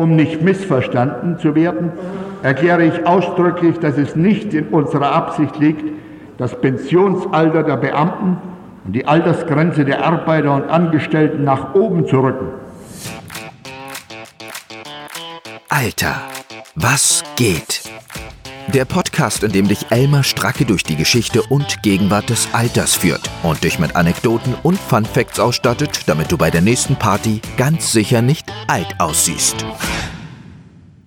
Um nicht missverstanden zu werden, erkläre ich ausdrücklich, dass es nicht in unserer Absicht liegt, das Pensionsalter der Beamten und die Altersgrenze der Arbeiter und Angestellten nach oben zu rücken. Alter, was geht? Der Podcast, in dem dich Elmar Stracke durch die Geschichte und Gegenwart des Alters führt und dich mit Anekdoten und Fun Facts ausstattet, damit du bei der nächsten Party ganz sicher nicht alt aussiehst.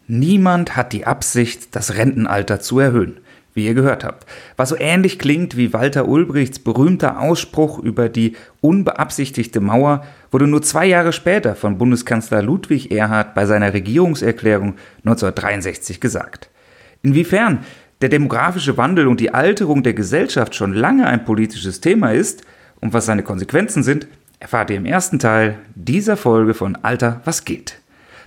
Niemand hat die Absicht, das Rentenalter zu erhöhen, wie ihr gehört habt. Was so ähnlich klingt wie Walter Ulbrichts berühmter Ausspruch über die unbeabsichtigte Mauer, wurde nur zwei Jahre später von Bundeskanzler Ludwig Erhard bei seiner Regierungserklärung 1963 gesagt. Inwiefern der demografische Wandel und die Alterung der Gesellschaft schon lange ein politisches Thema ist und was seine Konsequenzen sind, erfahrt ihr im ersten Teil dieser Folge von Alter, was geht.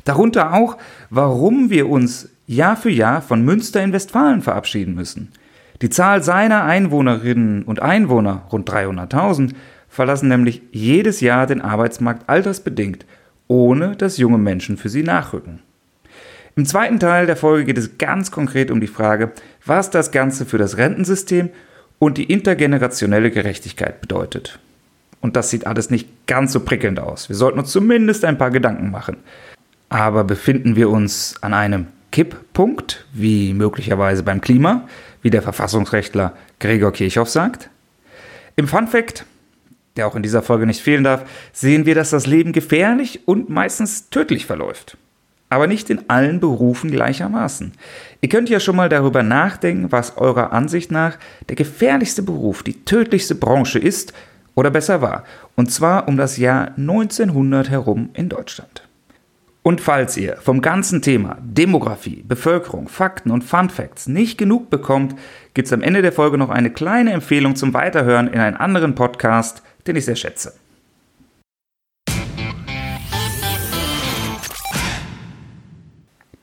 Darunter auch, warum wir uns Jahr für Jahr von Münster in Westfalen verabschieden müssen. Die Zahl seiner Einwohnerinnen und Einwohner, rund 300.000, verlassen nämlich jedes Jahr den Arbeitsmarkt altersbedingt, ohne dass junge Menschen für sie nachrücken. Im zweiten Teil der Folge geht es ganz konkret um die Frage, was das Ganze für das Rentensystem und die intergenerationelle Gerechtigkeit bedeutet. Und das sieht alles nicht ganz so prickelnd aus. Wir sollten uns zumindest ein paar Gedanken machen. Aber befinden wir uns an einem Kipppunkt, wie möglicherweise beim Klima, wie der Verfassungsrechtler Gregor Kirchhoff sagt? Im Fun Fact, der auch in dieser Folge nicht fehlen darf, sehen wir, dass das Leben gefährlich und meistens tödlich verläuft aber nicht in allen Berufen gleichermaßen. Ihr könnt ja schon mal darüber nachdenken, was eurer Ansicht nach der gefährlichste Beruf, die tödlichste Branche ist oder besser war, und zwar um das Jahr 1900 herum in Deutschland. Und falls ihr vom ganzen Thema Demografie, Bevölkerung, Fakten und Fun Facts nicht genug bekommt, gibt es am Ende der Folge noch eine kleine Empfehlung zum Weiterhören in einen anderen Podcast, den ich sehr schätze.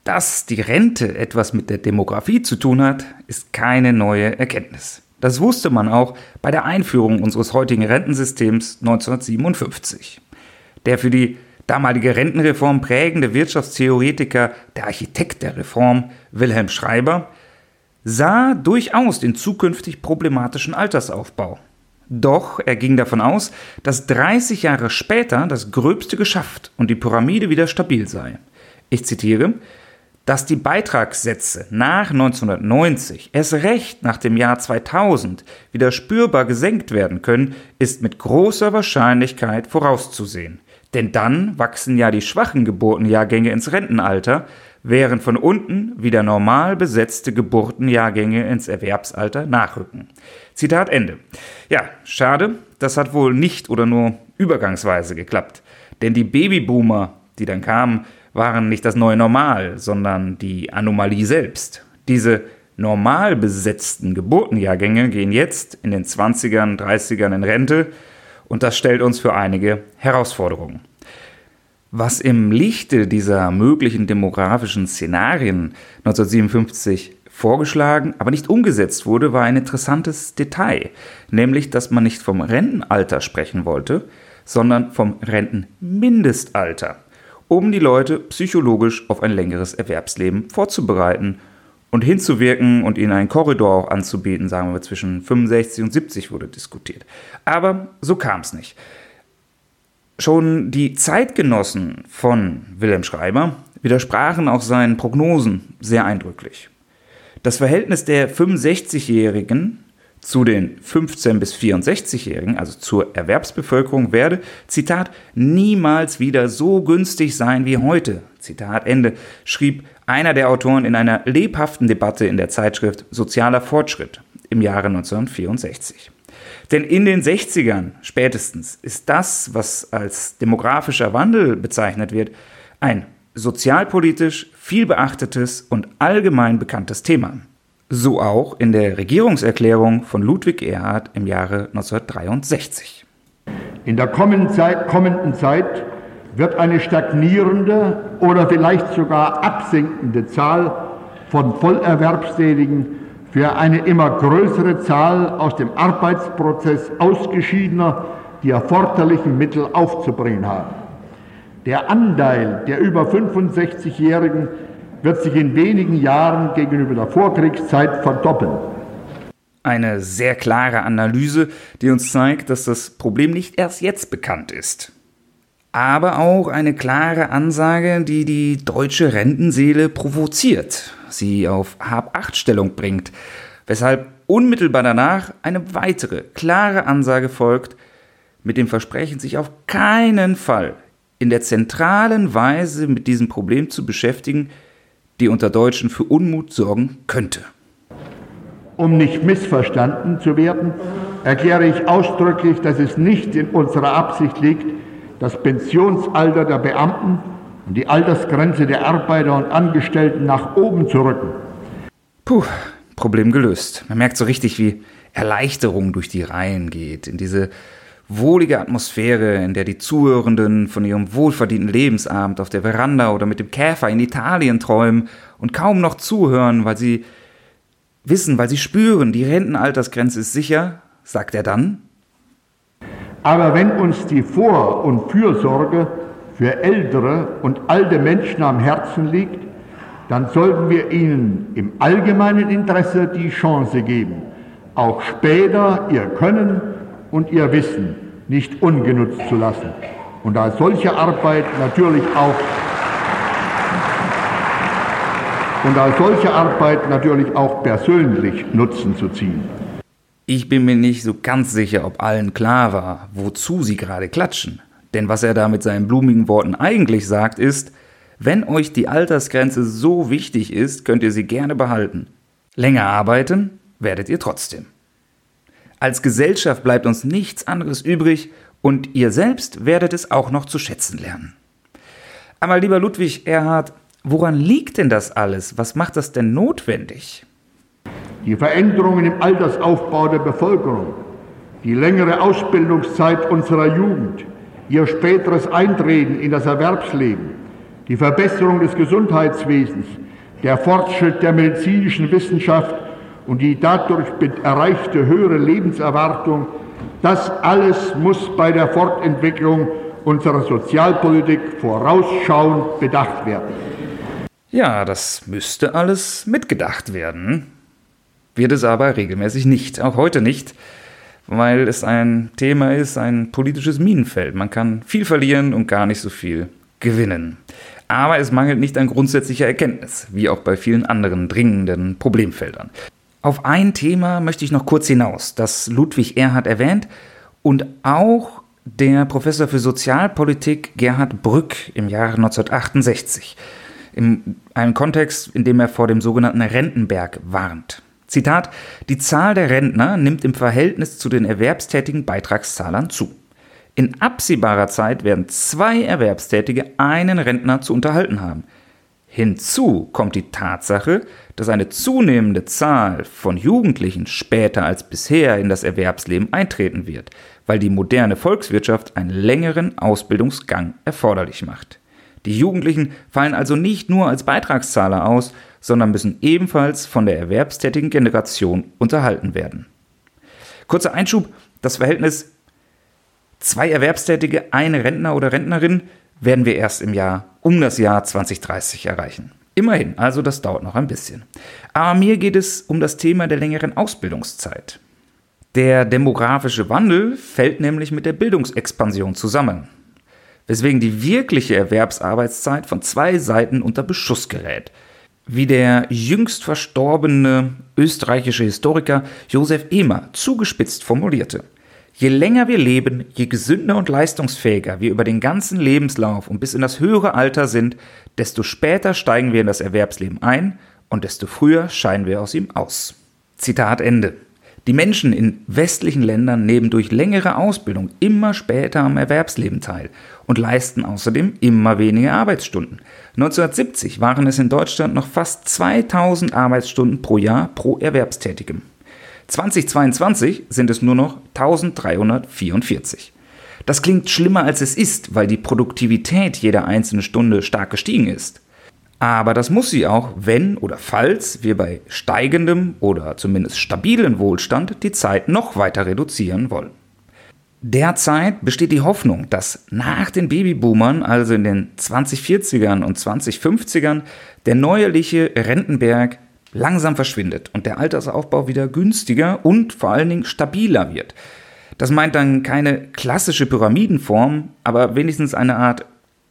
Dass die Rente etwas mit der Demografie zu tun hat, ist keine neue Erkenntnis. Das wusste man auch bei der Einführung unseres heutigen Rentensystems 1957. Der für die damalige Rentenreform prägende Wirtschaftstheoretiker, der Architekt der Reform, Wilhelm Schreiber, sah durchaus den zukünftig problematischen Altersaufbau. Doch er ging davon aus, dass 30 Jahre später das Gröbste geschafft und die Pyramide wieder stabil sei. Ich zitiere, dass die Beitragssätze nach 1990, erst recht nach dem Jahr 2000, wieder spürbar gesenkt werden können, ist mit großer Wahrscheinlichkeit vorauszusehen. Denn dann wachsen ja die schwachen Geburtenjahrgänge ins Rentenalter, während von unten wieder normal besetzte Geburtenjahrgänge ins Erwerbsalter nachrücken. Zitat Ende. Ja, schade, das hat wohl nicht oder nur übergangsweise geklappt. Denn die Babyboomer, die dann kamen, waren nicht das neue Normal, sondern die Anomalie selbst. Diese normal besetzten Geburtenjahrgänge gehen jetzt in den 20ern, 30ern in Rente und das stellt uns für einige Herausforderungen. Was im Lichte dieser möglichen demografischen Szenarien 1957 vorgeschlagen, aber nicht umgesetzt wurde, war ein interessantes Detail, nämlich dass man nicht vom Rentenalter sprechen wollte, sondern vom Rentenmindestalter um die Leute psychologisch auf ein längeres Erwerbsleben vorzubereiten und hinzuwirken und ihnen einen Korridor auch anzubieten, sagen wir zwischen 65 und 70 wurde diskutiert. Aber so kam es nicht. Schon die Zeitgenossen von Wilhelm Schreiber widersprachen auch seinen Prognosen sehr eindrücklich. Das Verhältnis der 65-Jährigen zu den 15- bis 64-Jährigen, also zur Erwerbsbevölkerung, werde, Zitat, niemals wieder so günstig sein wie heute, Zitat Ende, schrieb einer der Autoren in einer lebhaften Debatte in der Zeitschrift Sozialer Fortschritt im Jahre 1964. Denn in den 60ern spätestens ist das, was als demografischer Wandel bezeichnet wird, ein sozialpolitisch viel beachtetes und allgemein bekanntes Thema. So auch in der Regierungserklärung von Ludwig Erhard im Jahre 1963. In der kommenden Zeit, kommenden Zeit wird eine stagnierende oder vielleicht sogar absinkende Zahl von Vollerwerbstätigen für eine immer größere Zahl aus dem Arbeitsprozess ausgeschiedener die erforderlichen Mittel aufzubringen haben. Der Anteil der über 65-Jährigen wird sich in wenigen Jahren gegenüber der Vorkriegszeit verdoppeln. Eine sehr klare Analyse, die uns zeigt, dass das Problem nicht erst jetzt bekannt ist. Aber auch eine klare Ansage, die die deutsche Rentenseele provoziert, sie auf Hab-Acht-Stellung bringt, weshalb unmittelbar danach eine weitere klare Ansage folgt, mit dem Versprechen, sich auf keinen Fall in der zentralen Weise mit diesem Problem zu beschäftigen, die unter Deutschen für Unmut sorgen könnte. Um nicht missverstanden zu werden, erkläre ich ausdrücklich, dass es nicht in unserer Absicht liegt, das Pensionsalter der Beamten und die Altersgrenze der Arbeiter und Angestellten nach oben zu rücken. Puh, Problem gelöst. Man merkt so richtig, wie Erleichterung durch die Reihen geht, in diese wohlige Atmosphäre, in der die Zuhörenden von ihrem wohlverdienten Lebensabend auf der Veranda oder mit dem Käfer in Italien träumen und kaum noch zuhören, weil sie wissen, weil sie spüren, die Rentenaltersgrenze ist sicher, sagt er dann. Aber wenn uns die Vor- und Fürsorge für ältere und alte Menschen am Herzen liegt, dann sollten wir ihnen im allgemeinen Interesse die Chance geben, auch später ihr Können und ihr Wissen nicht ungenutzt zu lassen und als solche Arbeit natürlich auch und als solche Arbeit natürlich auch persönlich Nutzen zu ziehen. Ich bin mir nicht so ganz sicher, ob allen klar war, wozu sie gerade klatschen. Denn was er da mit seinen blumigen Worten eigentlich sagt, ist, wenn euch die Altersgrenze so wichtig ist, könnt ihr sie gerne behalten. Länger arbeiten werdet ihr trotzdem. Als Gesellschaft bleibt uns nichts anderes übrig und ihr selbst werdet es auch noch zu schätzen lernen. Aber lieber Ludwig Erhard, woran liegt denn das alles? Was macht das denn notwendig? Die Veränderungen im Altersaufbau der Bevölkerung, die längere Ausbildungszeit unserer Jugend, ihr späteres Eintreten in das Erwerbsleben, die Verbesserung des Gesundheitswesens, der Fortschritt der medizinischen Wissenschaft und die dadurch erreichte höhere Lebenserwartung, das alles muss bei der Fortentwicklung unserer Sozialpolitik vorausschauend bedacht werden. Ja, das müsste alles mitgedacht werden. Wird es aber regelmäßig nicht, auch heute nicht, weil es ein Thema ist, ein politisches Minenfeld. Man kann viel verlieren und gar nicht so viel gewinnen. Aber es mangelt nicht an grundsätzlicher Erkenntnis, wie auch bei vielen anderen dringenden Problemfeldern. Auf ein Thema möchte ich noch kurz hinaus, das Ludwig Erhard erwähnt und auch der Professor für Sozialpolitik Gerhard Brück im Jahre 1968, in einem Kontext, in dem er vor dem sogenannten Rentenberg warnt. Zitat, die Zahl der Rentner nimmt im Verhältnis zu den erwerbstätigen Beitragszahlern zu. In absehbarer Zeit werden zwei Erwerbstätige einen Rentner zu unterhalten haben. Hinzu kommt die Tatsache, dass eine zunehmende Zahl von Jugendlichen später als bisher in das Erwerbsleben eintreten wird, weil die moderne Volkswirtschaft einen längeren Ausbildungsgang erforderlich macht. Die Jugendlichen fallen also nicht nur als Beitragszahler aus, sondern müssen ebenfalls von der erwerbstätigen Generation unterhalten werden. Kurzer Einschub, das Verhältnis Zwei Erwerbstätige, eine Rentner oder Rentnerin werden wir erst im Jahr um das Jahr 2030 erreichen. Immerhin, also das dauert noch ein bisschen. Aber mir geht es um das Thema der längeren Ausbildungszeit. Der demografische Wandel fällt nämlich mit der Bildungsexpansion zusammen, weswegen die wirkliche Erwerbsarbeitszeit von zwei Seiten unter Beschuss gerät. Wie der jüngst verstorbene österreichische Historiker Josef Ehmer zugespitzt formulierte. Je länger wir leben, je gesünder und leistungsfähiger wir über den ganzen Lebenslauf und bis in das höhere Alter sind, desto später steigen wir in das Erwerbsleben ein und desto früher scheiden wir aus ihm aus. Zitat Ende. Die Menschen in westlichen Ländern nehmen durch längere Ausbildung immer später am Erwerbsleben teil und leisten außerdem immer weniger Arbeitsstunden. 1970 waren es in Deutschland noch fast 2000 Arbeitsstunden pro Jahr pro Erwerbstätigem. 2022 sind es nur noch 1344. Das klingt schlimmer als es ist, weil die Produktivität jeder einzelnen Stunde stark gestiegen ist. Aber das muss sie auch, wenn oder falls wir bei steigendem oder zumindest stabilen Wohlstand die Zeit noch weiter reduzieren wollen. Derzeit besteht die Hoffnung, dass nach den Babyboomern, also in den 2040ern und 2050ern, der neuerliche Rentenberg langsam verschwindet und der Altersaufbau wieder günstiger und vor allen Dingen stabiler wird. Das meint dann keine klassische Pyramidenform, aber wenigstens eine Art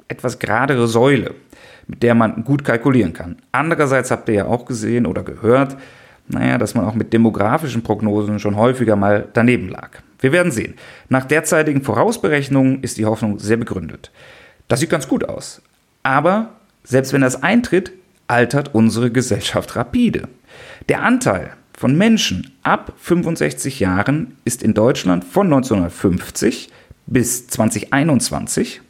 etwas geradere Säule, mit der man gut kalkulieren kann. Andererseits habt ihr ja auch gesehen oder gehört, naja, dass man auch mit demografischen Prognosen schon häufiger mal daneben lag. Wir werden sehen. Nach derzeitigen Vorausberechnungen ist die Hoffnung sehr begründet. Das sieht ganz gut aus. Aber selbst wenn das eintritt, altert unsere Gesellschaft rapide. Der Anteil von Menschen ab 65 Jahren ist in Deutschland von 1950 bis 2021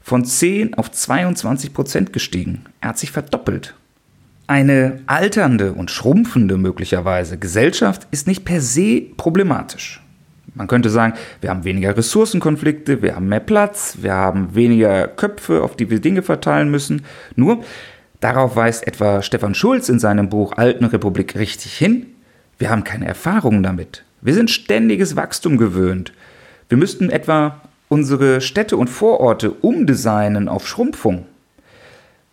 von 10 auf 22 Prozent gestiegen. Er hat sich verdoppelt. Eine alternde und schrumpfende möglicherweise Gesellschaft ist nicht per se problematisch. Man könnte sagen, wir haben weniger Ressourcenkonflikte, wir haben mehr Platz, wir haben weniger Köpfe, auf die wir Dinge verteilen müssen. Nur, darauf weist etwa Stefan Schulz in seinem Buch Alten Republik richtig hin, wir haben keine Erfahrungen damit. Wir sind ständiges Wachstum gewöhnt. Wir müssten etwa unsere Städte und Vororte umdesignen auf Schrumpfung,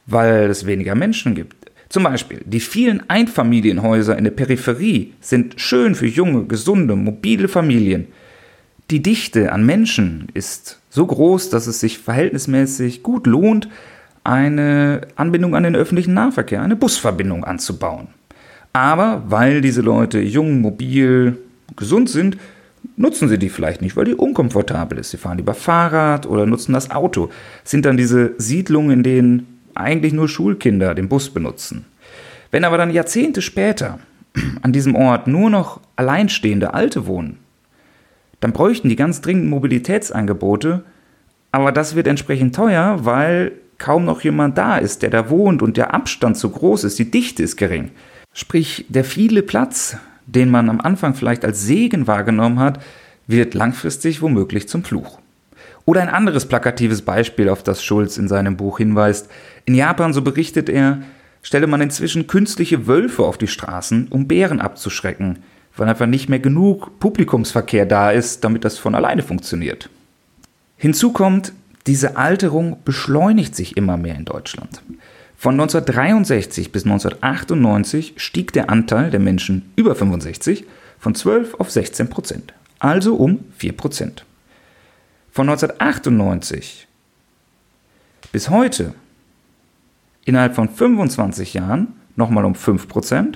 weil es weniger Menschen gibt. Zum Beispiel, die vielen Einfamilienhäuser in der Peripherie sind schön für junge, gesunde, mobile Familien. Die Dichte an Menschen ist so groß, dass es sich verhältnismäßig gut lohnt, eine Anbindung an den öffentlichen Nahverkehr, eine Busverbindung anzubauen. Aber weil diese Leute jung, mobil, gesund sind, nutzen sie die vielleicht nicht, weil die unkomfortabel ist. Sie fahren lieber Fahrrad oder nutzen das Auto. sind dann diese Siedlungen, in denen eigentlich nur Schulkinder den Bus benutzen. Wenn aber dann Jahrzehnte später an diesem Ort nur noch alleinstehende Alte wohnen, dann bräuchten die ganz dringend Mobilitätsangebote, aber das wird entsprechend teuer, weil kaum noch jemand da ist, der da wohnt und der Abstand zu groß ist, die Dichte ist gering. Sprich, der viele Platz, den man am Anfang vielleicht als Segen wahrgenommen hat, wird langfristig womöglich zum Fluch. Oder ein anderes plakatives Beispiel, auf das Schulz in seinem Buch hinweist. In Japan, so berichtet er, stelle man inzwischen künstliche Wölfe auf die Straßen, um Bären abzuschrecken, weil einfach nicht mehr genug Publikumsverkehr da ist, damit das von alleine funktioniert. Hinzu kommt, diese Alterung beschleunigt sich immer mehr in Deutschland. Von 1963 bis 1998 stieg der Anteil der Menschen über 65 von 12 auf 16 Prozent, also um 4 Prozent. Von 1998 bis heute innerhalb von 25 Jahren nochmal um 5%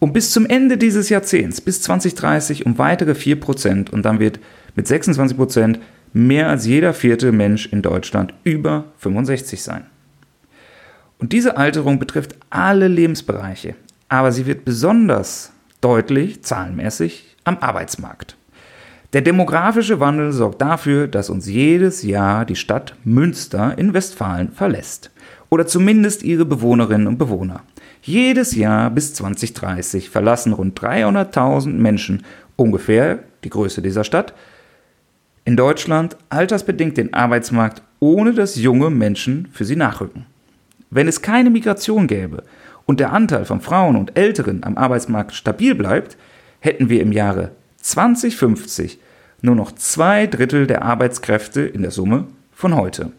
und bis zum Ende dieses Jahrzehnts, bis 2030, um weitere 4% und dann wird mit 26% mehr als jeder vierte Mensch in Deutschland über 65 sein. Und diese Alterung betrifft alle Lebensbereiche, aber sie wird besonders deutlich zahlenmäßig am Arbeitsmarkt. Der demografische Wandel sorgt dafür, dass uns jedes Jahr die Stadt Münster in Westfalen verlässt. Oder zumindest ihre Bewohnerinnen und Bewohner. Jedes Jahr bis 2030 verlassen rund 300.000 Menschen, ungefähr die Größe dieser Stadt, in Deutschland altersbedingt den Arbeitsmarkt, ohne dass junge Menschen für sie nachrücken. Wenn es keine Migration gäbe und der Anteil von Frauen und Älteren am Arbeitsmarkt stabil bleibt, hätten wir im Jahre 2050 nur noch zwei Drittel der Arbeitskräfte in der Summe von heute.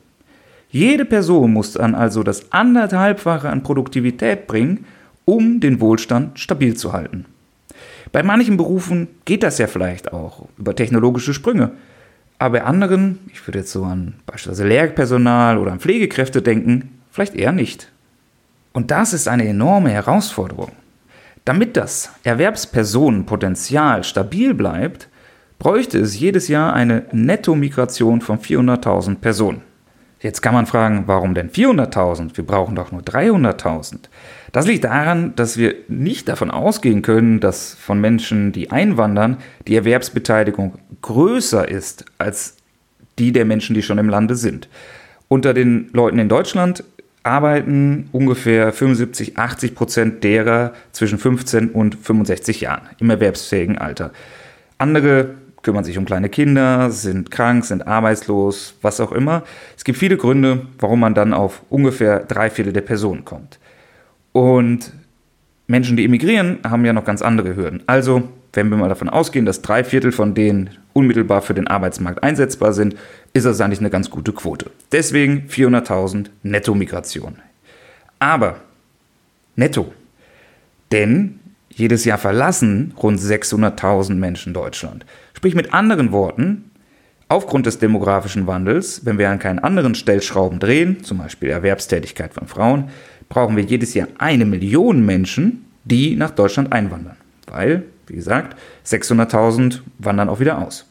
Jede Person muss dann also das anderthalbfache an Produktivität bringen, um den Wohlstand stabil zu halten. Bei manchen Berufen geht das ja vielleicht auch über technologische Sprünge. Aber bei anderen, ich würde jetzt so an beispielsweise Lehrpersonal oder an Pflegekräfte denken, vielleicht eher nicht. Und das ist eine enorme Herausforderung. Damit das Erwerbspersonenpotenzial stabil bleibt, bräuchte es jedes Jahr eine Netto-Migration von 400.000 Personen. Jetzt kann man fragen, warum denn 400.000? Wir brauchen doch nur 300.000. Das liegt daran, dass wir nicht davon ausgehen können, dass von Menschen, die einwandern, die Erwerbsbeteiligung größer ist als die der Menschen, die schon im Lande sind. Unter den Leuten in Deutschland arbeiten ungefähr 75, 80 Prozent derer zwischen 15 und 65 Jahren im erwerbsfähigen Alter. Andere kümmern sich um kleine Kinder, sind krank, sind arbeitslos, was auch immer. Es gibt viele Gründe, warum man dann auf ungefähr drei Viertel der Personen kommt. Und Menschen, die emigrieren, haben ja noch ganz andere Hürden. Also wenn wir mal davon ausgehen, dass drei Viertel von denen unmittelbar für den Arbeitsmarkt einsetzbar sind, ist das eigentlich eine ganz gute Quote. Deswegen 400.000 Netto-Migration. Aber netto. Denn jedes Jahr verlassen rund 600.000 Menschen Deutschland. Sprich mit anderen Worten, aufgrund des demografischen Wandels, wenn wir an keinen anderen Stellschrauben drehen, zum Beispiel Erwerbstätigkeit von Frauen, brauchen wir jedes Jahr eine Million Menschen, die nach Deutschland einwandern. Weil, wie gesagt, 600.000 wandern auch wieder aus.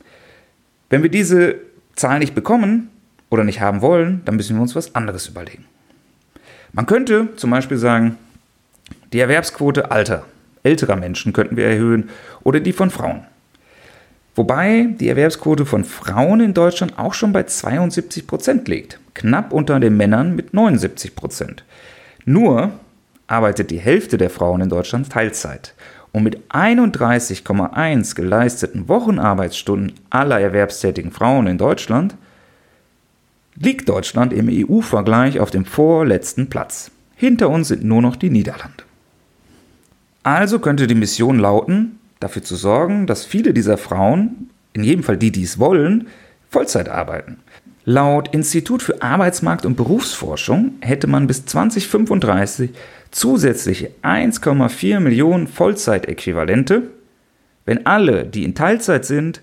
Wenn wir diese Zahl nicht bekommen oder nicht haben wollen, dann müssen wir uns was anderes überlegen. Man könnte zum Beispiel sagen, die Erwerbsquote alter, älterer Menschen könnten wir erhöhen oder die von Frauen. Wobei die Erwerbsquote von Frauen in Deutschland auch schon bei 72 Prozent liegt, knapp unter den Männern mit 79 Prozent. Nur arbeitet die Hälfte der Frauen in Deutschland Teilzeit. Und mit 31,1 geleisteten Wochenarbeitsstunden aller erwerbstätigen Frauen in Deutschland liegt Deutschland im EU-Vergleich auf dem vorletzten Platz. Hinter uns sind nur noch die Niederlande. Also könnte die Mission lauten, dafür zu sorgen, dass viele dieser Frauen, in jedem Fall die, die es wollen, Vollzeit arbeiten. Laut Institut für Arbeitsmarkt und Berufsforschung hätte man bis 2035 zusätzliche 1,4 Millionen Vollzeitäquivalente, wenn alle, die in Teilzeit sind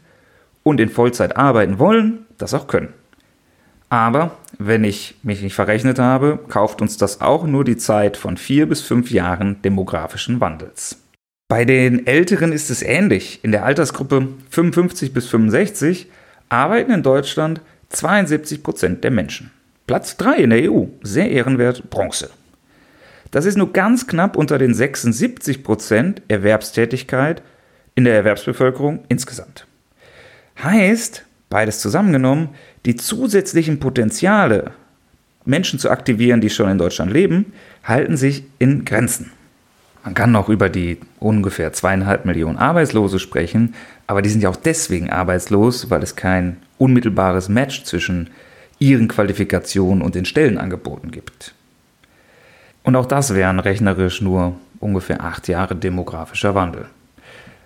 und in Vollzeit arbeiten wollen, das auch können. Aber wenn ich mich nicht verrechnet habe, kauft uns das auch nur die Zeit von vier bis fünf Jahren demografischen Wandels. Bei den Älteren ist es ähnlich. In der Altersgruppe 55 bis 65 arbeiten in Deutschland 72 Prozent der Menschen. Platz 3 in der EU, sehr ehrenwert, Bronze. Das ist nur ganz knapp unter den 76 Prozent Erwerbstätigkeit in der Erwerbsbevölkerung insgesamt. Heißt, beides zusammengenommen, die zusätzlichen Potenziale, Menschen zu aktivieren, die schon in Deutschland leben, halten sich in Grenzen. Man kann noch über die ungefähr zweieinhalb Millionen Arbeitslose sprechen, aber die sind ja auch deswegen arbeitslos, weil es kein unmittelbares Match zwischen ihren Qualifikationen und den Stellenangeboten gibt. Und auch das wären rechnerisch nur ungefähr acht Jahre demografischer Wandel.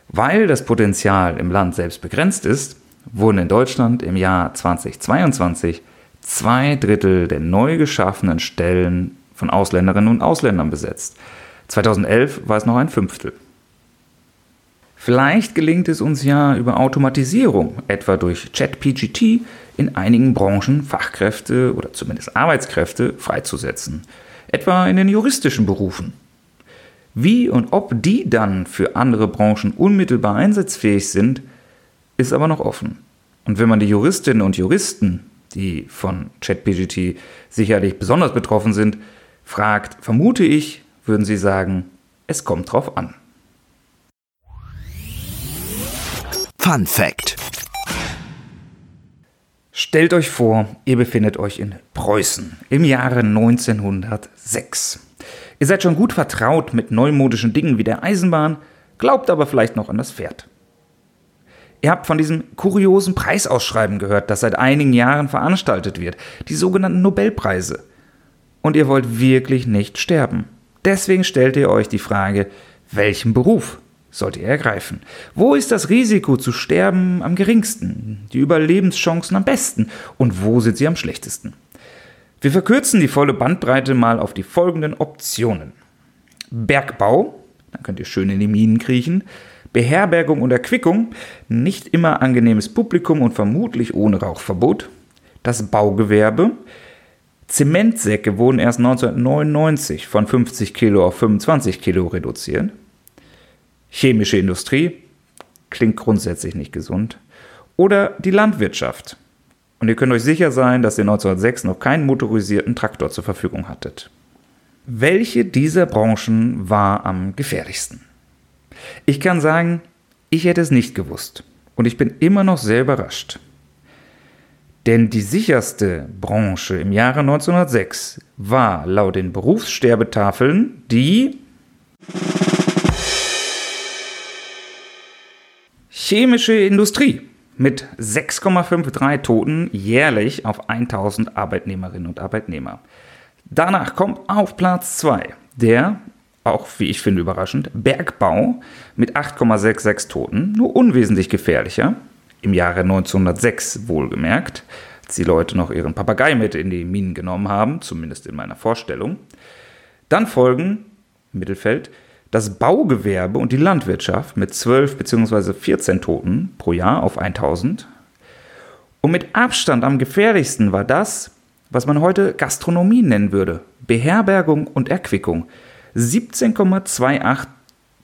Weil das Potenzial im Land selbst begrenzt ist, wurden in Deutschland im Jahr 2022 zwei Drittel der neu geschaffenen Stellen von Ausländerinnen und Ausländern besetzt. 2011 war es noch ein Fünftel. Vielleicht gelingt es uns ja über Automatisierung, etwa durch ChatPGT, in einigen Branchen Fachkräfte oder zumindest Arbeitskräfte freizusetzen, etwa in den juristischen Berufen. Wie und ob die dann für andere Branchen unmittelbar einsatzfähig sind, ist aber noch offen. Und wenn man die Juristinnen und Juristen, die von ChatPGT sicherlich besonders betroffen sind, fragt, vermute ich, würden sie sagen, es kommt drauf an. Fun Fact. Stellt euch vor, ihr befindet euch in Preußen im Jahre 1906. Ihr seid schon gut vertraut mit neumodischen Dingen wie der Eisenbahn, glaubt aber vielleicht noch an das Pferd. Ihr habt von diesem kuriosen Preisausschreiben gehört, das seit einigen Jahren veranstaltet wird, die sogenannten Nobelpreise. Und ihr wollt wirklich nicht sterben. Deswegen stellt ihr euch die Frage, welchen Beruf sollt ihr ergreifen? Wo ist das Risiko zu sterben am geringsten, die Überlebenschancen am besten und wo sind sie am schlechtesten? Wir verkürzen die volle Bandbreite mal auf die folgenden Optionen. Bergbau, dann könnt ihr schön in die Minen kriechen. Beherbergung und Erquickung, nicht immer angenehmes Publikum und vermutlich ohne Rauchverbot. Das Baugewerbe, Zementsäcke wurden erst 1999 von 50 Kilo auf 25 Kilo reduziert. Chemische Industrie klingt grundsätzlich nicht gesund. Oder die Landwirtschaft. Und ihr könnt euch sicher sein, dass ihr 1906 noch keinen motorisierten Traktor zur Verfügung hattet. Welche dieser Branchen war am gefährlichsten? Ich kann sagen, ich hätte es nicht gewusst. Und ich bin immer noch sehr überrascht. Denn die sicherste Branche im Jahre 1906 war laut den Berufssterbetafeln die chemische Industrie mit 6,53 Toten jährlich auf 1000 Arbeitnehmerinnen und Arbeitnehmer. Danach kommt auf Platz 2 der auch wie ich finde überraschend, Bergbau mit 8,66 Toten, nur unwesentlich gefährlicher, im Jahre 1906 wohlgemerkt, als die Leute noch ihren Papagei mit in die Minen genommen haben, zumindest in meiner Vorstellung. Dann folgen, Mittelfeld, das Baugewerbe und die Landwirtschaft mit 12 bzw. 14 Toten pro Jahr auf 1000. Und mit Abstand am gefährlichsten war das, was man heute Gastronomie nennen würde, Beherbergung und Erquickung. 17,28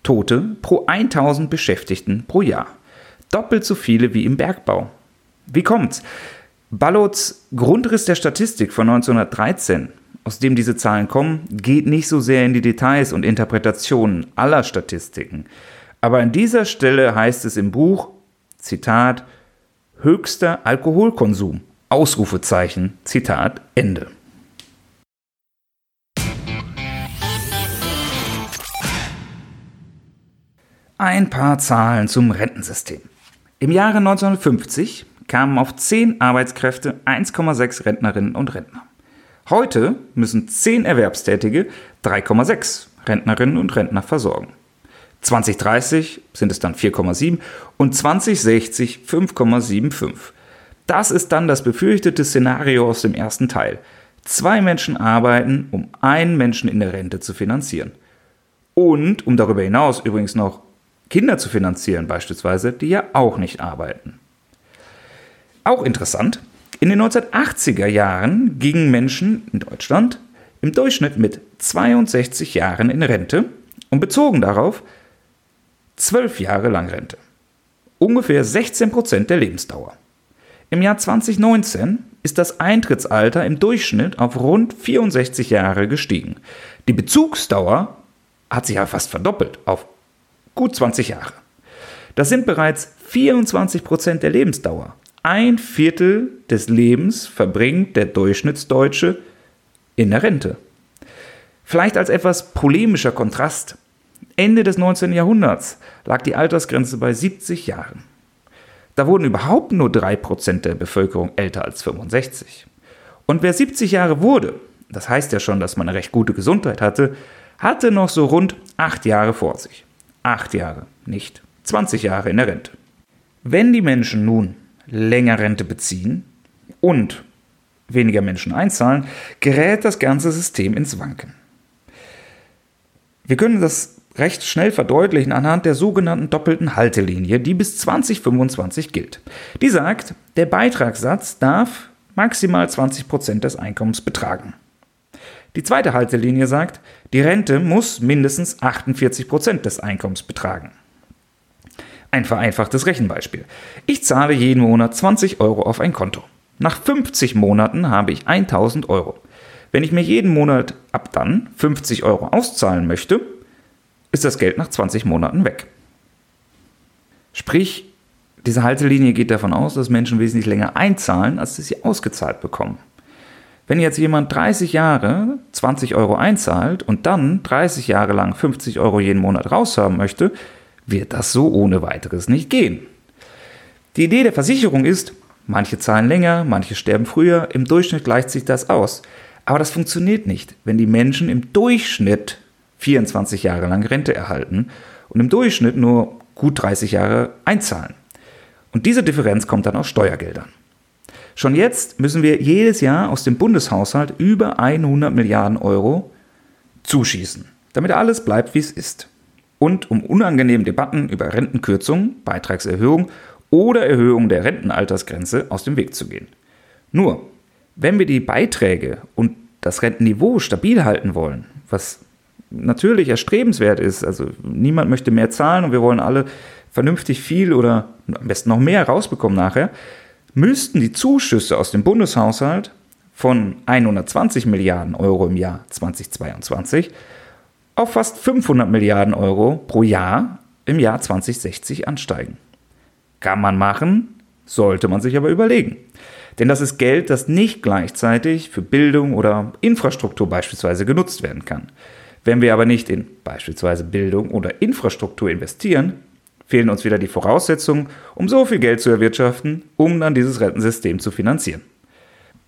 Tote pro 1000 Beschäftigten pro Jahr. Doppelt so viele wie im Bergbau. Wie kommt's? Ballots Grundriss der Statistik von 1913 aus dem diese Zahlen kommen, geht nicht so sehr in die Details und Interpretationen aller Statistiken. Aber an dieser Stelle heißt es im Buch, Zitat, höchster Alkoholkonsum, Ausrufezeichen, Zitat, Ende. Ein paar Zahlen zum Rentensystem. Im Jahre 1950 kamen auf 10 Arbeitskräfte 1,6 Rentnerinnen und Rentner. Heute müssen 10 Erwerbstätige 3,6 Rentnerinnen und Rentner versorgen. 2030 sind es dann 4,7 und 2060 5,75. Das ist dann das befürchtete Szenario aus dem ersten Teil. Zwei Menschen arbeiten, um einen Menschen in der Rente zu finanzieren. Und um darüber hinaus übrigens noch Kinder zu finanzieren beispielsweise, die ja auch nicht arbeiten. Auch interessant, in den 1980er Jahren gingen Menschen in Deutschland im Durchschnitt mit 62 Jahren in Rente und bezogen darauf 12 Jahre lang Rente. Ungefähr 16 Prozent der Lebensdauer. Im Jahr 2019 ist das Eintrittsalter im Durchschnitt auf rund 64 Jahre gestiegen. Die Bezugsdauer hat sich ja fast verdoppelt auf gut 20 Jahre. Das sind bereits 24 Prozent der Lebensdauer. Ein Viertel des Lebens verbringt der Durchschnittsdeutsche in der Rente. Vielleicht als etwas polemischer Kontrast. Ende des 19. Jahrhunderts lag die Altersgrenze bei 70 Jahren. Da wurden überhaupt nur 3% der Bevölkerung älter als 65. Und wer 70 Jahre wurde, das heißt ja schon, dass man eine recht gute Gesundheit hatte, hatte noch so rund 8 Jahre vor sich. 8 Jahre, nicht 20 Jahre in der Rente. Wenn die Menschen nun länger Rente beziehen und weniger Menschen einzahlen, gerät das ganze System ins Wanken. Wir können das recht schnell verdeutlichen anhand der sogenannten doppelten Haltelinie, die bis 2025 gilt. Die sagt, der Beitragssatz darf maximal 20% des Einkommens betragen. Die zweite Haltelinie sagt, die Rente muss mindestens 48% des Einkommens betragen. Ein vereinfachtes Rechenbeispiel. Ich zahle jeden Monat 20 Euro auf ein Konto. Nach 50 Monaten habe ich 1000 Euro. Wenn ich mir jeden Monat ab dann 50 Euro auszahlen möchte, ist das Geld nach 20 Monaten weg. Sprich, diese Haltelinie geht davon aus, dass Menschen wesentlich länger einzahlen, als sie ausgezahlt bekommen. Wenn jetzt jemand 30 Jahre 20 Euro einzahlt und dann 30 Jahre lang 50 Euro jeden Monat raushaben möchte, wird das so ohne weiteres nicht gehen. Die Idee der Versicherung ist, manche zahlen länger, manche sterben früher, im Durchschnitt gleicht sich das aus. Aber das funktioniert nicht, wenn die Menschen im Durchschnitt 24 Jahre lang Rente erhalten und im Durchschnitt nur gut 30 Jahre einzahlen. Und diese Differenz kommt dann aus Steuergeldern. Schon jetzt müssen wir jedes Jahr aus dem Bundeshaushalt über 100 Milliarden Euro zuschießen, damit alles bleibt, wie es ist und um unangenehmen Debatten über Rentenkürzung, Beitragserhöhung oder Erhöhung der Rentenaltersgrenze aus dem Weg zu gehen. Nur, wenn wir die Beiträge und das Rentenniveau stabil halten wollen, was natürlich erstrebenswert ist, also niemand möchte mehr zahlen und wir wollen alle vernünftig viel oder am besten noch mehr rausbekommen nachher, müssten die Zuschüsse aus dem Bundeshaushalt von 120 Milliarden Euro im Jahr 2022 auf fast 500 Milliarden Euro pro Jahr im Jahr 2060 ansteigen. Kann man machen, sollte man sich aber überlegen. Denn das ist Geld, das nicht gleichzeitig für Bildung oder Infrastruktur beispielsweise genutzt werden kann. Wenn wir aber nicht in beispielsweise Bildung oder Infrastruktur investieren, fehlen uns wieder die Voraussetzungen, um so viel Geld zu erwirtschaften, um dann dieses Rentensystem zu finanzieren.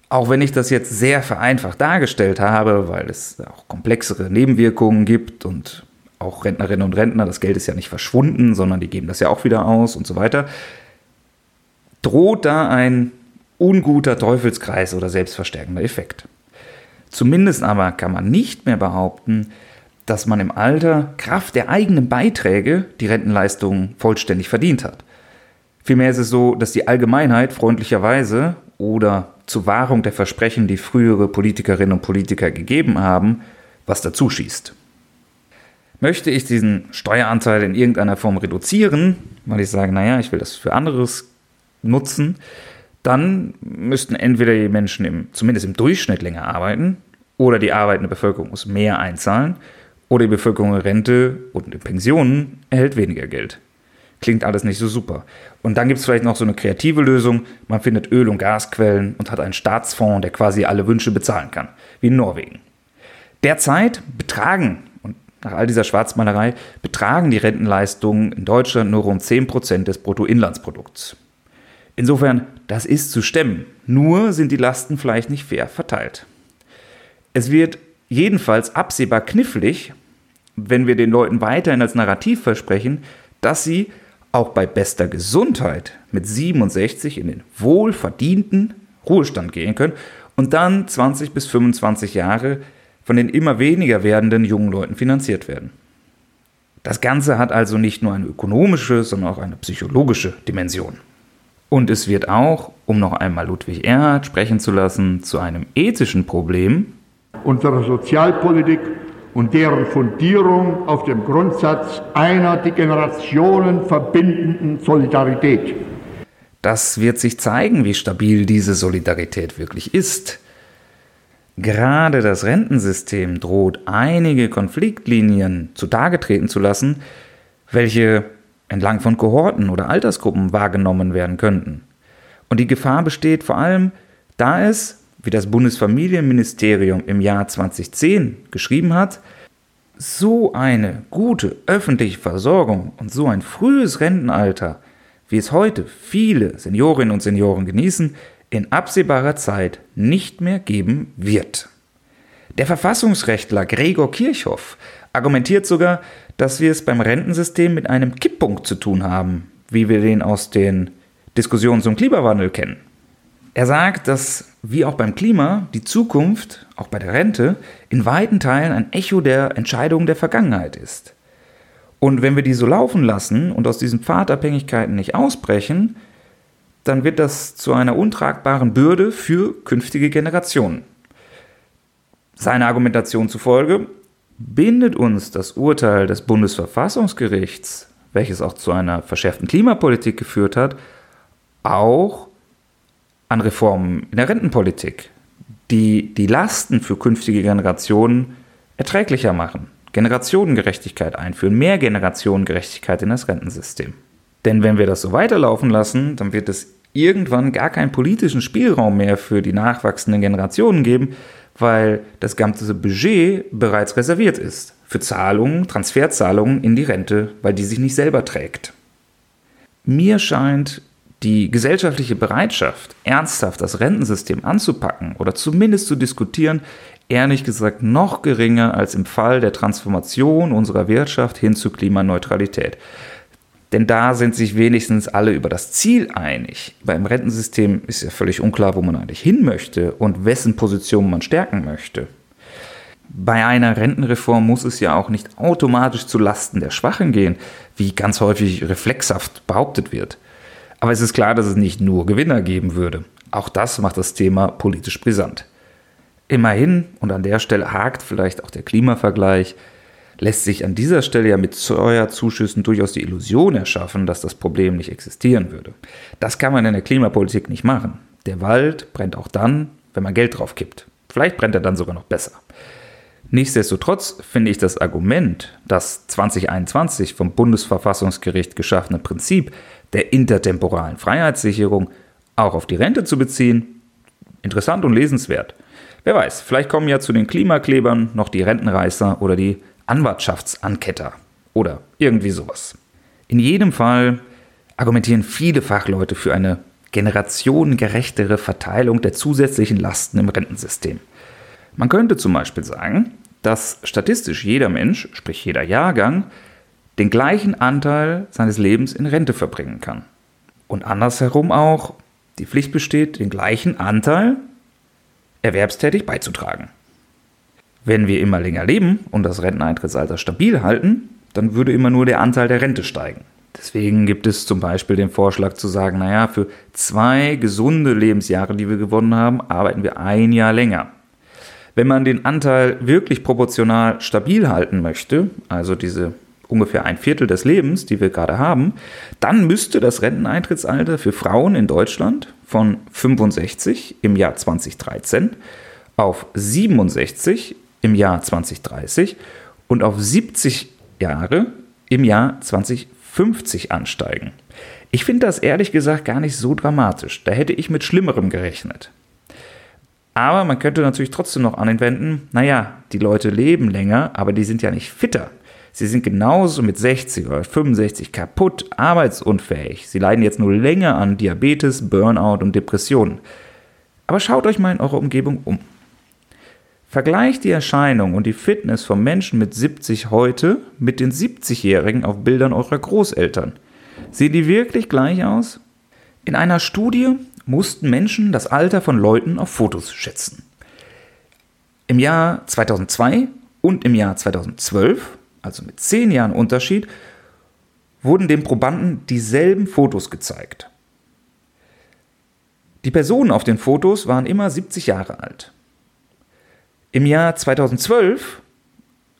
Auch wenn ich das jetzt sehr vereinfacht dargestellt habe, weil es auch komplexere Nebenwirkungen gibt und auch Rentnerinnen und Rentner, das Geld ist ja nicht verschwunden, sondern die geben das ja auch wieder aus und so weiter, droht da ein unguter Teufelskreis oder selbstverstärkender Effekt. Zumindest aber kann man nicht mehr behaupten, dass man im Alter Kraft der eigenen Beiträge die Rentenleistungen vollständig verdient hat. Vielmehr ist es so, dass die Allgemeinheit freundlicherweise oder zur Wahrung der Versprechen, die frühere Politikerinnen und Politiker gegeben haben, was dazu schießt. Möchte ich diesen Steueranteil in irgendeiner Form reduzieren, weil ich sage, naja, ich will das für anderes nutzen, dann müssten entweder die Menschen im, zumindest im Durchschnitt länger arbeiten oder die arbeitende Bevölkerung muss mehr einzahlen oder die Bevölkerung in Rente und in Pensionen erhält weniger Geld. Klingt alles nicht so super. Und dann gibt es vielleicht noch so eine kreative Lösung. Man findet Öl- und Gasquellen und hat einen Staatsfonds, der quasi alle Wünsche bezahlen kann, wie in Norwegen. Derzeit betragen, und nach all dieser Schwarzmalerei, betragen die Rentenleistungen in Deutschland nur rund 10% des Bruttoinlandsprodukts. Insofern, das ist zu stemmen. Nur sind die Lasten vielleicht nicht fair verteilt. Es wird jedenfalls absehbar knifflig, wenn wir den Leuten weiterhin als Narrativ versprechen, dass sie auch bei bester Gesundheit mit 67 in den wohlverdienten Ruhestand gehen können und dann 20 bis 25 Jahre von den immer weniger werdenden jungen Leuten finanziert werden. Das Ganze hat also nicht nur eine ökonomische, sondern auch eine psychologische Dimension. Und es wird auch, um noch einmal Ludwig Erhard sprechen zu lassen, zu einem ethischen Problem, unserer Sozialpolitik und deren Fundierung auf dem Grundsatz einer die Generationen verbindenden Solidarität. Das wird sich zeigen, wie stabil diese Solidarität wirklich ist. Gerade das Rentensystem droht einige Konfliktlinien zutage treten zu lassen, welche entlang von Kohorten oder Altersgruppen wahrgenommen werden könnten. Und die Gefahr besteht vor allem, da es wie das Bundesfamilienministerium im Jahr 2010 geschrieben hat, so eine gute öffentliche Versorgung und so ein frühes Rentenalter, wie es heute viele Seniorinnen und Senioren genießen, in absehbarer Zeit nicht mehr geben wird. Der Verfassungsrechtler Gregor Kirchhoff argumentiert sogar, dass wir es beim Rentensystem mit einem Kipppunkt zu tun haben, wie wir den aus den Diskussionen zum Klimawandel kennen. Er sagt, dass wie auch beim Klima die Zukunft, auch bei der Rente, in weiten Teilen ein Echo der Entscheidungen der Vergangenheit ist. Und wenn wir die so laufen lassen und aus diesen Pfadabhängigkeiten nicht ausbrechen, dann wird das zu einer untragbaren Bürde für künftige Generationen. Seiner Argumentation zufolge bindet uns das Urteil des Bundesverfassungsgerichts, welches auch zu einer verschärften Klimapolitik geführt hat, auch an Reformen in der Rentenpolitik, die die Lasten für künftige Generationen erträglicher machen, Generationengerechtigkeit einführen, mehr Generationengerechtigkeit in das Rentensystem. Denn wenn wir das so weiterlaufen lassen, dann wird es irgendwann gar keinen politischen Spielraum mehr für die nachwachsenden Generationen geben, weil das ganze Budget bereits reserviert ist für Zahlungen, Transferzahlungen in die Rente, weil die sich nicht selber trägt. Mir scheint die gesellschaftliche Bereitschaft, ernsthaft das Rentensystem anzupacken oder zumindest zu diskutieren, ehrlich gesagt noch geringer als im Fall der Transformation unserer Wirtschaft hin zu Klimaneutralität. Denn da sind sich wenigstens alle über das Ziel einig. Beim Rentensystem ist ja völlig unklar, wo man eigentlich hin möchte und wessen Position man stärken möchte. Bei einer Rentenreform muss es ja auch nicht automatisch zu Lasten der Schwachen gehen, wie ganz häufig reflexhaft behauptet wird. Aber es ist klar, dass es nicht nur Gewinner geben würde. Auch das macht das Thema politisch brisant. Immerhin, und an der Stelle hakt vielleicht auch der Klimavergleich, lässt sich an dieser Stelle ja mit Steuerzuschüssen durchaus die Illusion erschaffen, dass das Problem nicht existieren würde. Das kann man in der Klimapolitik nicht machen. Der Wald brennt auch dann, wenn man Geld drauf kippt. Vielleicht brennt er dann sogar noch besser. Nichtsdestotrotz finde ich das Argument, das 2021 vom Bundesverfassungsgericht geschaffene Prinzip der intertemporalen Freiheitssicherung auch auf die Rente zu beziehen, interessant und lesenswert. Wer weiß, vielleicht kommen ja zu den Klimaklebern noch die Rentenreißer oder die Anwartschaftsanketter oder irgendwie sowas. In jedem Fall argumentieren viele Fachleute für eine generationengerechtere Verteilung der zusätzlichen Lasten im Rentensystem. Man könnte zum Beispiel sagen, dass statistisch jeder Mensch, sprich jeder Jahrgang, den gleichen Anteil seines Lebens in Rente verbringen kann. Und andersherum auch die Pflicht besteht, den gleichen Anteil erwerbstätig beizutragen. Wenn wir immer länger leben und das Renteneintrittsalter stabil halten, dann würde immer nur der Anteil der Rente steigen. Deswegen gibt es zum Beispiel den Vorschlag zu sagen, naja, für zwei gesunde Lebensjahre, die wir gewonnen haben, arbeiten wir ein Jahr länger. Wenn man den Anteil wirklich proportional stabil halten möchte, also diese ungefähr ein Viertel des Lebens, die wir gerade haben, dann müsste das Renteneintrittsalter für Frauen in Deutschland von 65 im Jahr 2013 auf 67 im Jahr 2030 und auf 70 Jahre im Jahr 2050 ansteigen. Ich finde das ehrlich gesagt gar nicht so dramatisch. Da hätte ich mit Schlimmerem gerechnet. Aber man könnte natürlich trotzdem noch anwenden, naja, die Leute leben länger, aber die sind ja nicht fitter. Sie sind genauso mit 60 oder 65 kaputt, arbeitsunfähig. Sie leiden jetzt nur länger an Diabetes, Burnout und Depressionen. Aber schaut euch mal in eurer Umgebung um. Vergleicht die Erscheinung und die Fitness von Menschen mit 70 heute mit den 70-Jährigen auf Bildern eurer Großeltern. Sehen die wirklich gleich aus? In einer Studie mussten Menschen das Alter von Leuten auf Fotos schätzen. Im Jahr 2002 und im Jahr 2012 also mit zehn Jahren Unterschied, wurden den Probanden dieselben Fotos gezeigt. Die Personen auf den Fotos waren immer 70 Jahre alt. Im Jahr 2012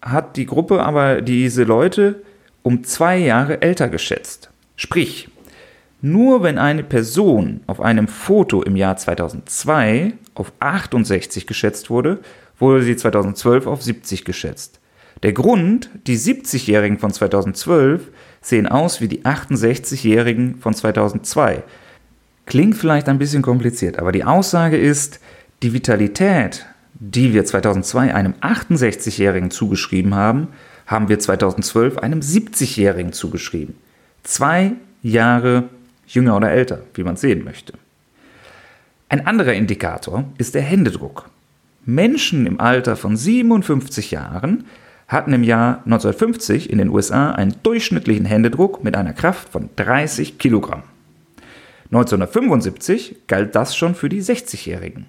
hat die Gruppe aber diese Leute um zwei Jahre älter geschätzt. Sprich, nur wenn eine Person auf einem Foto im Jahr 2002 auf 68 geschätzt wurde, wurde sie 2012 auf 70 geschätzt. Der Grund, die 70-Jährigen von 2012 sehen aus wie die 68-Jährigen von 2002. Klingt vielleicht ein bisschen kompliziert, aber die Aussage ist, die Vitalität, die wir 2002 einem 68-Jährigen zugeschrieben haben, haben wir 2012 einem 70-Jährigen zugeschrieben. Zwei Jahre jünger oder älter, wie man sehen möchte. Ein anderer Indikator ist der Händedruck. Menschen im Alter von 57 Jahren hatten im Jahr 1950 in den USA einen durchschnittlichen Händedruck mit einer Kraft von 30 Kilogramm. 1975 galt das schon für die 60-Jährigen.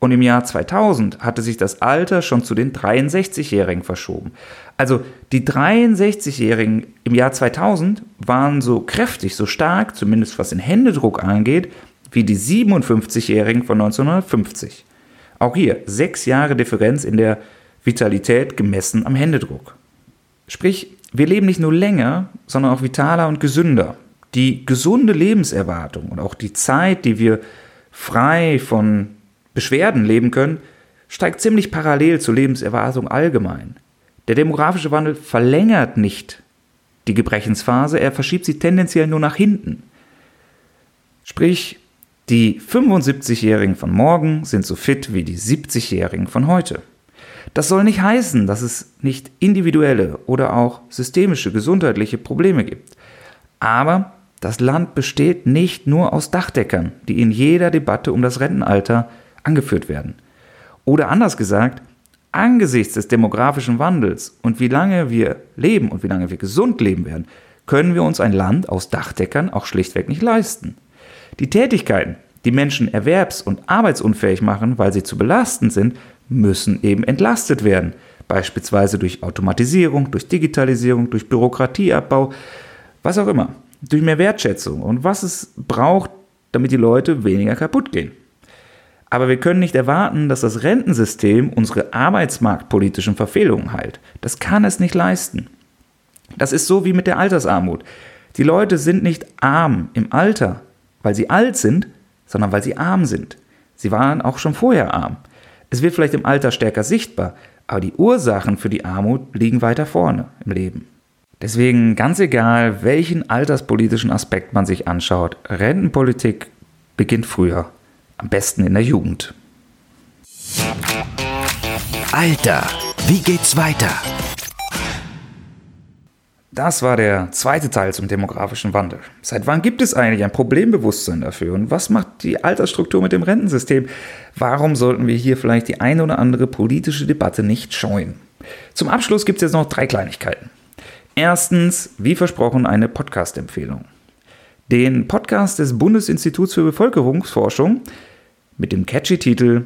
Und im Jahr 2000 hatte sich das Alter schon zu den 63-Jährigen verschoben. Also die 63-Jährigen im Jahr 2000 waren so kräftig, so stark, zumindest was den Händedruck angeht, wie die 57-Jährigen von 1950. Auch hier sechs Jahre Differenz in der Vitalität gemessen am Händedruck. Sprich, wir leben nicht nur länger, sondern auch vitaler und gesünder. Die gesunde Lebenserwartung und auch die Zeit, die wir frei von Beschwerden leben können, steigt ziemlich parallel zur Lebenserwartung allgemein. Der demografische Wandel verlängert nicht die Gebrechensphase, er verschiebt sie tendenziell nur nach hinten. Sprich, die 75-Jährigen von morgen sind so fit wie die 70-Jährigen von heute. Das soll nicht heißen, dass es nicht individuelle oder auch systemische gesundheitliche Probleme gibt. Aber das Land besteht nicht nur aus Dachdeckern, die in jeder Debatte um das Rentenalter angeführt werden. Oder anders gesagt, angesichts des demografischen Wandels und wie lange wir leben und wie lange wir gesund leben werden, können wir uns ein Land aus Dachdeckern auch schlichtweg nicht leisten. Die Tätigkeiten, die Menschen erwerbs- und arbeitsunfähig machen, weil sie zu belastend sind, müssen eben entlastet werden. Beispielsweise durch Automatisierung, durch Digitalisierung, durch Bürokratieabbau, was auch immer. Durch mehr Wertschätzung und was es braucht, damit die Leute weniger kaputt gehen. Aber wir können nicht erwarten, dass das Rentensystem unsere arbeitsmarktpolitischen Verfehlungen heilt. Das kann es nicht leisten. Das ist so wie mit der Altersarmut. Die Leute sind nicht arm im Alter, weil sie alt sind, sondern weil sie arm sind. Sie waren auch schon vorher arm. Es wird vielleicht im Alter stärker sichtbar, aber die Ursachen für die Armut liegen weiter vorne im Leben. Deswegen ganz egal, welchen alterspolitischen Aspekt man sich anschaut, Rentenpolitik beginnt früher, am besten in der Jugend. Alter, wie geht's weiter? Das war der zweite Teil zum demografischen Wandel. Seit wann gibt es eigentlich ein Problembewusstsein dafür? Und was macht die Altersstruktur mit dem Rentensystem? Warum sollten wir hier vielleicht die eine oder andere politische Debatte nicht scheuen? Zum Abschluss gibt es jetzt noch drei Kleinigkeiten. Erstens, wie versprochen, eine Podcast-Empfehlung. Den Podcast des Bundesinstituts für Bevölkerungsforschung mit dem catchy Titel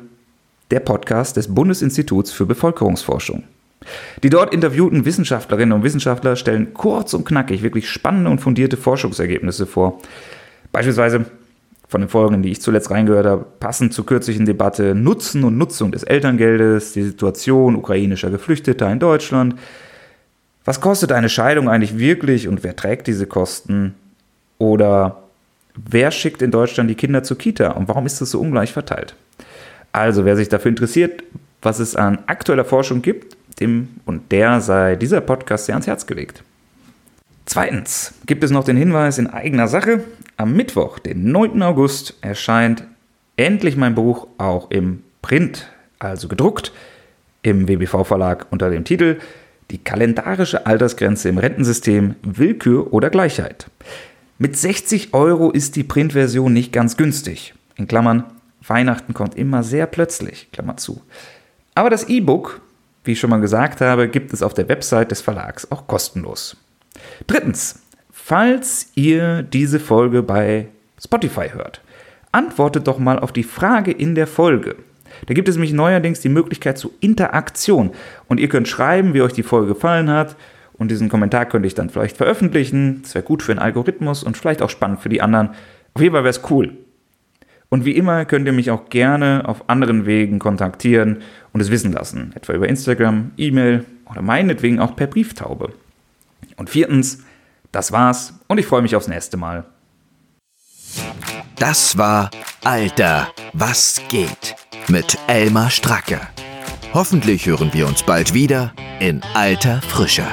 Der Podcast des Bundesinstituts für Bevölkerungsforschung. Die dort interviewten Wissenschaftlerinnen und Wissenschaftler stellen kurz und knackig wirklich spannende und fundierte Forschungsergebnisse vor. Beispielsweise von den Folgen, die ich zuletzt reingehört habe, passend zur kürzlichen Debatte Nutzen und Nutzung des Elterngeldes, die Situation ukrainischer Geflüchteter in Deutschland. Was kostet eine Scheidung eigentlich wirklich und wer trägt diese Kosten? Oder wer schickt in Deutschland die Kinder zur Kita und warum ist das so ungleich verteilt? Also, wer sich dafür interessiert, was es an aktueller Forschung gibt, dem und der sei dieser Podcast sehr ans Herz gelegt. Zweitens gibt es noch den Hinweis in eigener Sache. Am Mittwoch, den 9. August, erscheint endlich mein Buch auch im Print, also gedruckt, im WBV-Verlag unter dem Titel Die kalendarische Altersgrenze im Rentensystem, Willkür oder Gleichheit. Mit 60 Euro ist die Printversion nicht ganz günstig. In Klammern, Weihnachten kommt immer sehr plötzlich, Klammer zu. Aber das E-Book wie ich schon mal gesagt habe, gibt es auf der Website des Verlags auch kostenlos. Drittens, falls ihr diese Folge bei Spotify hört, antwortet doch mal auf die Frage in der Folge. Da gibt es nämlich neuerdings die Möglichkeit zur Interaktion und ihr könnt schreiben, wie euch die Folge gefallen hat und diesen Kommentar könnte ich dann vielleicht veröffentlichen. Das wäre gut für den Algorithmus und vielleicht auch spannend für die anderen. Auf jeden Fall wäre es cool. Und wie immer könnt ihr mich auch gerne auf anderen Wegen kontaktieren und es wissen lassen, etwa über Instagram, E-Mail oder meinetwegen auch per Brieftaube. Und viertens, das war's und ich freue mich aufs nächste Mal. Das war Alter, was geht mit Elmar Stracke. Hoffentlich hören wir uns bald wieder in alter Frische.